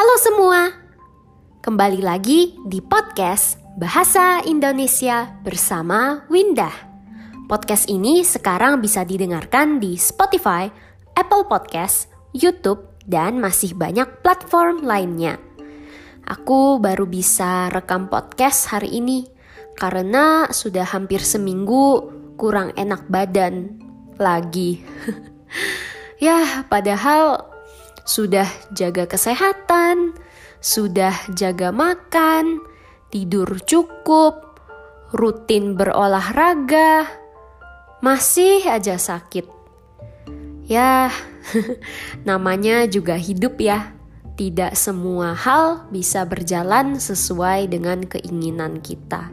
Halo semua, kembali lagi di podcast Bahasa Indonesia bersama Windah. Podcast ini sekarang bisa didengarkan di Spotify, Apple Podcast, YouTube, dan masih banyak platform lainnya. Aku baru bisa rekam podcast hari ini karena sudah hampir seminggu kurang enak badan lagi. ya, padahal sudah jaga kesehatan, sudah jaga makan, tidur cukup, rutin berolahraga, masih aja sakit. Ya, namanya juga hidup ya. Tidak semua hal bisa berjalan sesuai dengan keinginan kita.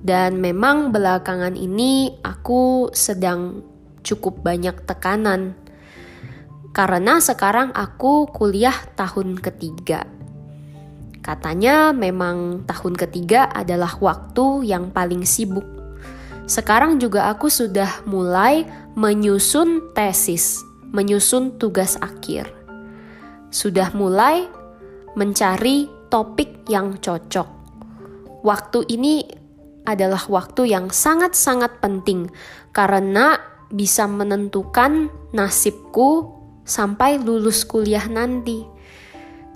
Dan memang belakangan ini aku sedang cukup banyak tekanan. Karena sekarang aku kuliah tahun ketiga Katanya memang tahun ketiga adalah waktu yang paling sibuk. Sekarang juga aku sudah mulai menyusun tesis, menyusun tugas akhir. Sudah mulai mencari topik yang cocok. Waktu ini adalah waktu yang sangat-sangat penting karena bisa menentukan nasibku sampai lulus kuliah nanti.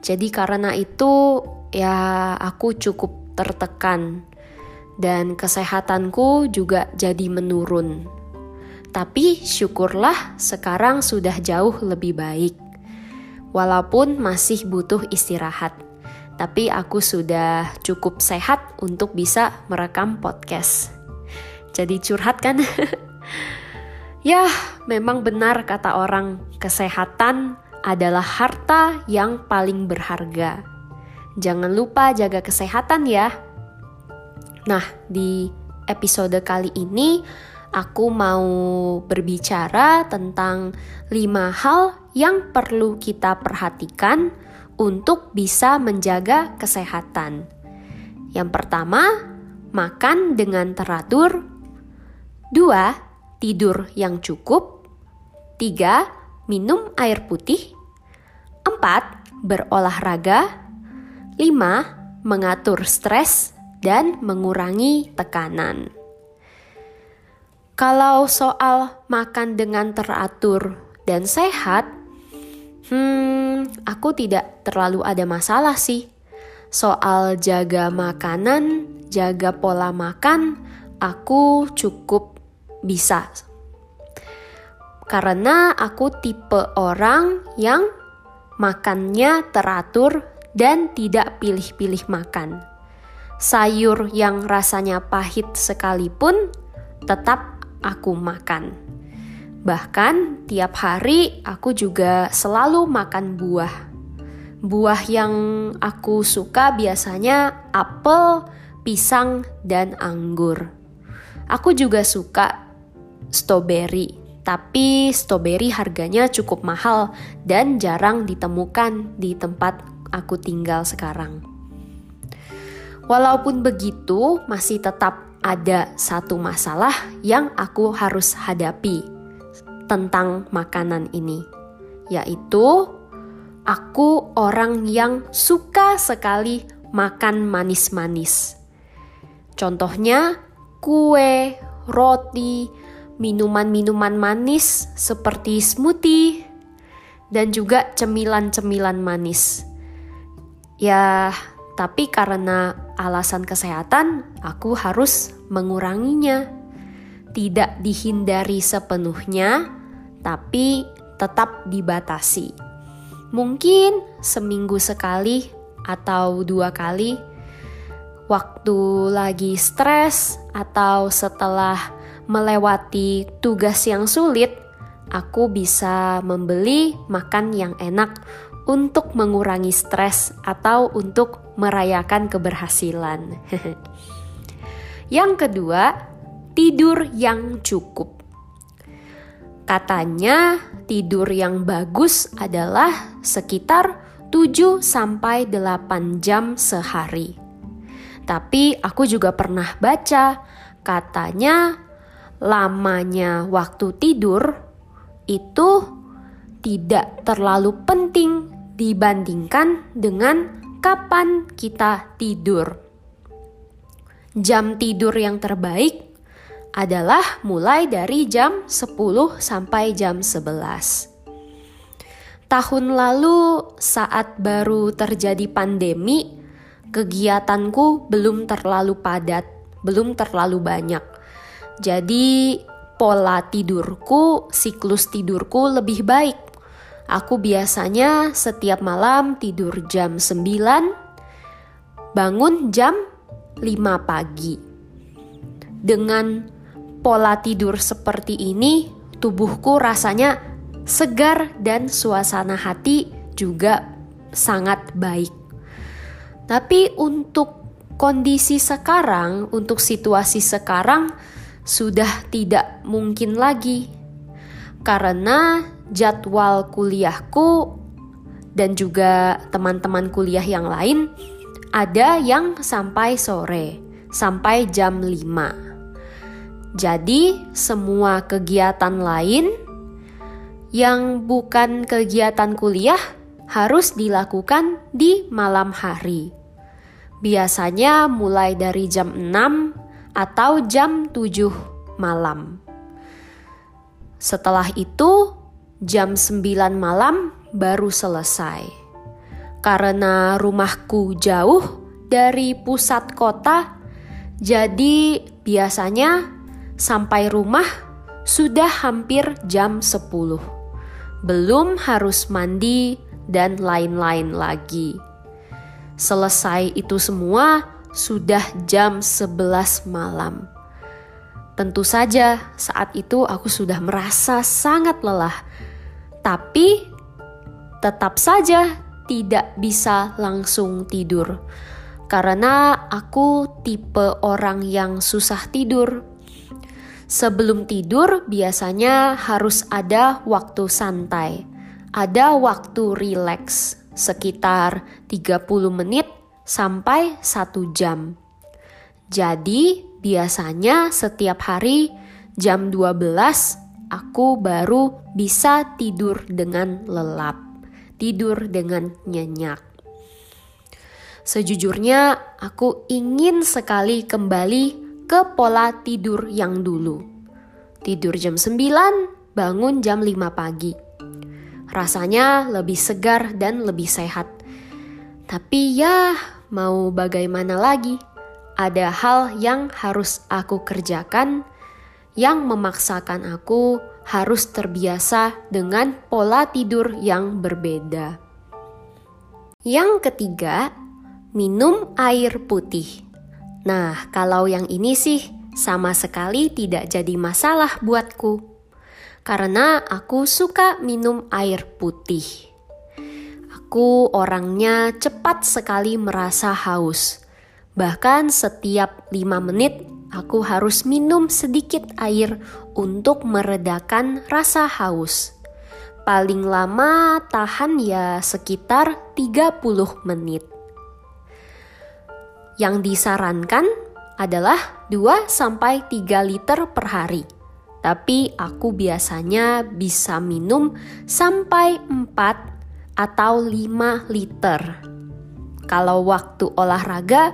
Jadi karena itu ya aku cukup tertekan dan kesehatanku juga jadi menurun. Tapi syukurlah sekarang sudah jauh lebih baik. Walaupun masih butuh istirahat, tapi aku sudah cukup sehat untuk bisa merekam podcast. Jadi curhat kan? ya, memang benar kata orang, kesehatan adalah harta yang paling berharga. Jangan lupa jaga kesehatan ya. Nah, di episode kali ini aku mau berbicara tentang lima hal yang perlu kita perhatikan untuk bisa menjaga kesehatan. Yang pertama, makan dengan teratur. Dua, tidur yang cukup. Tiga, minum air putih. Empat, berolahraga. 5. Mengatur stres dan mengurangi tekanan. Kalau soal makan dengan teratur dan sehat, hmm, aku tidak terlalu ada masalah sih. Soal jaga makanan, jaga pola makan, aku cukup bisa. Karena aku tipe orang yang makannya teratur dan tidak pilih-pilih makan. Sayur yang rasanya pahit sekalipun tetap aku makan. Bahkan tiap hari aku juga selalu makan buah. Buah yang aku suka biasanya apel, pisang, dan anggur. Aku juga suka strawberry, tapi strawberry harganya cukup mahal dan jarang ditemukan di tempat aku tinggal sekarang. Walaupun begitu, masih tetap ada satu masalah yang aku harus hadapi tentang makanan ini, yaitu aku orang yang suka sekali makan manis-manis. Contohnya, kue, roti, minuman-minuman manis seperti smoothie, dan juga cemilan-cemilan manis. Ya, tapi karena alasan kesehatan, aku harus menguranginya. Tidak dihindari sepenuhnya, tapi tetap dibatasi. Mungkin seminggu sekali atau dua kali, waktu lagi stres atau setelah melewati tugas yang sulit, aku bisa membeli makan yang enak untuk mengurangi stres atau untuk merayakan keberhasilan. yang kedua, tidur yang cukup. Katanya tidur yang bagus adalah sekitar 7 sampai 8 jam sehari. Tapi aku juga pernah baca katanya lamanya waktu tidur itu tidak terlalu penting dibandingkan dengan kapan kita tidur. Jam tidur yang terbaik adalah mulai dari jam 10 sampai jam 11. Tahun lalu saat baru terjadi pandemi, kegiatanku belum terlalu padat, belum terlalu banyak. Jadi pola tidurku, siklus tidurku lebih baik. Aku biasanya setiap malam tidur jam 9, bangun jam 5 pagi. Dengan pola tidur seperti ini, tubuhku rasanya segar dan suasana hati juga sangat baik. Tapi untuk kondisi sekarang, untuk situasi sekarang sudah tidak mungkin lagi. Karena jadwal kuliahku dan juga teman-teman kuliah yang lain ada yang sampai sore, sampai jam 5. Jadi, semua kegiatan lain yang bukan kegiatan kuliah harus dilakukan di malam hari. Biasanya mulai dari jam 6 atau jam 7 malam. Setelah itu, jam 9 malam baru selesai. Karena rumahku jauh dari pusat kota, jadi biasanya sampai rumah sudah hampir jam 10 belum harus mandi, dan lain-lain lagi. Selesai itu semua sudah jam 11 malam. Tentu saja saat itu aku sudah merasa sangat lelah. Tapi tetap saja tidak bisa langsung tidur. Karena aku tipe orang yang susah tidur Sebelum tidur biasanya harus ada waktu santai, ada waktu rileks sekitar 30 menit sampai 1 jam. Jadi biasanya setiap hari jam 12 aku baru bisa tidur dengan lelap, tidur dengan nyenyak. Sejujurnya aku ingin sekali kembali ke pola tidur yang dulu. Tidur jam 9, bangun jam 5 pagi. Rasanya lebih segar dan lebih sehat. Tapi ya, mau bagaimana lagi? Ada hal yang harus aku kerjakan yang memaksakan aku harus terbiasa dengan pola tidur yang berbeda. Yang ketiga, minum air putih. Nah, kalau yang ini sih sama sekali tidak jadi masalah buatku. Karena aku suka minum air putih. Aku orangnya cepat sekali merasa haus. Bahkan setiap lima menit aku harus minum sedikit air untuk meredakan rasa haus. Paling lama tahan ya sekitar 30 menit. Yang disarankan adalah 2-3 liter per hari. Tapi aku biasanya bisa minum sampai 4 atau 5 liter. Kalau waktu olahraga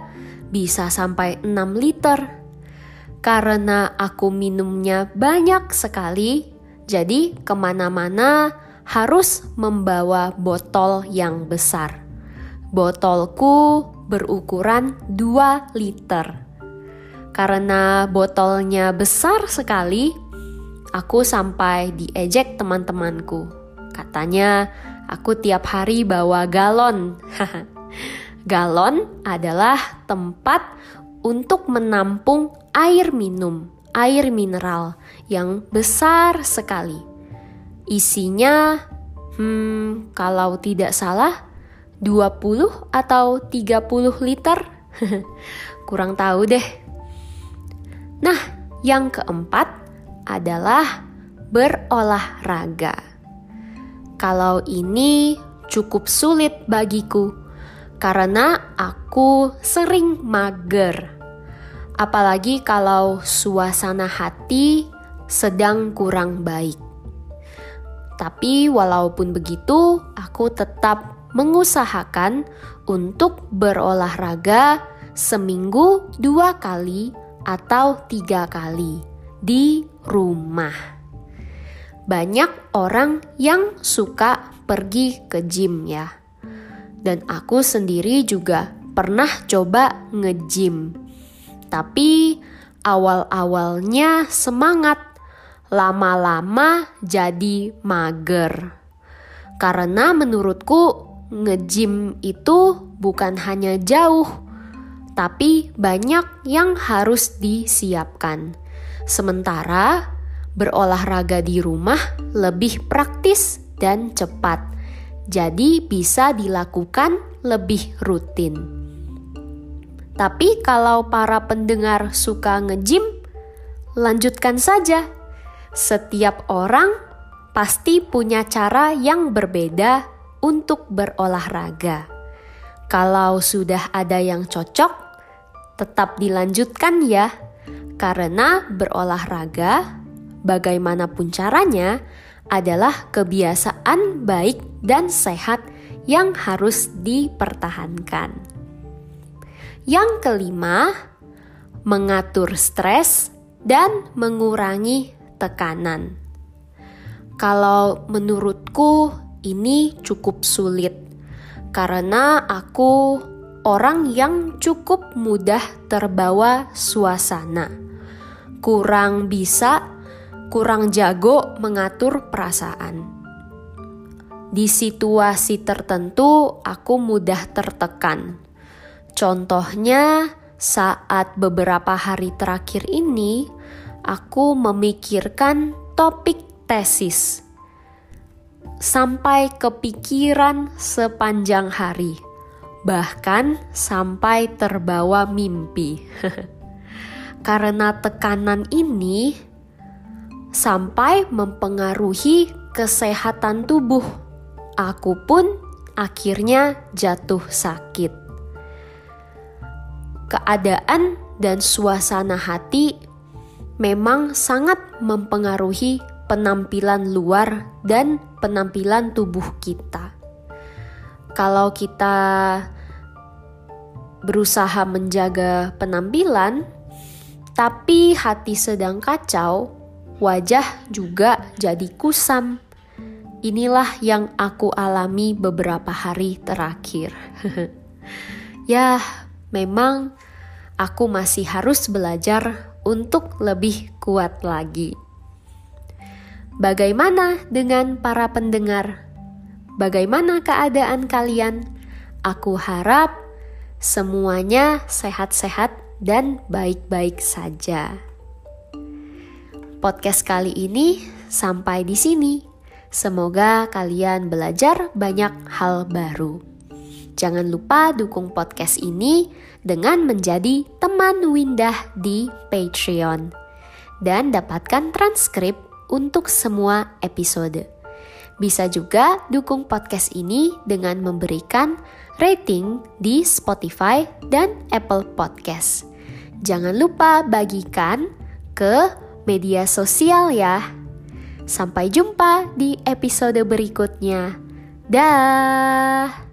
bisa sampai 6 liter. Karena aku minumnya banyak sekali, jadi ke mana-mana harus membawa botol yang besar. Botolku berukuran 2 liter. Karena botolnya besar sekali, aku sampai diejek teman-temanku. Katanya, aku tiap hari bawa galon. galon adalah tempat untuk menampung air minum, air mineral yang besar sekali. Isinya, hmm, kalau tidak salah, 20 atau 30 liter? Kurang tahu deh. Nah, yang keempat adalah berolahraga. Kalau ini cukup sulit bagiku karena aku sering mager. Apalagi kalau suasana hati sedang kurang baik. Tapi walaupun begitu, aku tetap mengusahakan untuk berolahraga seminggu dua kali atau tiga kali di rumah. Banyak orang yang suka pergi ke gym ya. Dan aku sendiri juga pernah coba nge-gym. Tapi awal-awalnya semangat, lama-lama jadi mager. Karena menurutku nge-gym itu bukan hanya jauh, tapi banyak yang harus disiapkan. Sementara berolahraga di rumah lebih praktis dan cepat, jadi bisa dilakukan lebih rutin. Tapi kalau para pendengar suka nge-gym, lanjutkan saja. Setiap orang pasti punya cara yang berbeda untuk berolahraga. Kalau sudah ada yang cocok, tetap dilanjutkan ya, karena berolahraga, bagaimanapun caranya, adalah kebiasaan baik dan sehat yang harus dipertahankan. Yang kelima, mengatur stres dan mengurangi tekanan. Kalau menurutku, ini cukup sulit karena aku orang yang cukup mudah terbawa suasana, kurang bisa, kurang jago mengatur perasaan. Di situasi tertentu, aku mudah tertekan. Contohnya, saat beberapa hari terakhir ini, aku memikirkan topik tesis sampai kepikiran sepanjang hari, bahkan sampai terbawa mimpi. Karena tekanan ini sampai mempengaruhi kesehatan tubuh, aku pun akhirnya jatuh sakit. Keadaan dan suasana hati memang sangat mempengaruhi penampilan luar dan penampilan tubuh kita. Kalau kita berusaha menjaga penampilan, tapi hati sedang kacau, wajah juga jadi kusam. Inilah yang aku alami beberapa hari terakhir. ya, memang aku masih harus belajar untuk lebih kuat lagi. Bagaimana dengan para pendengar? Bagaimana keadaan kalian? Aku harap semuanya sehat-sehat dan baik-baik saja. Podcast kali ini sampai di sini. Semoga kalian belajar banyak hal baru. Jangan lupa dukung podcast ini dengan menjadi teman Windah di Patreon dan dapatkan transkrip untuk semua episode. Bisa juga dukung podcast ini dengan memberikan rating di Spotify dan Apple Podcast. Jangan lupa bagikan ke media sosial ya. Sampai jumpa di episode berikutnya. Dah.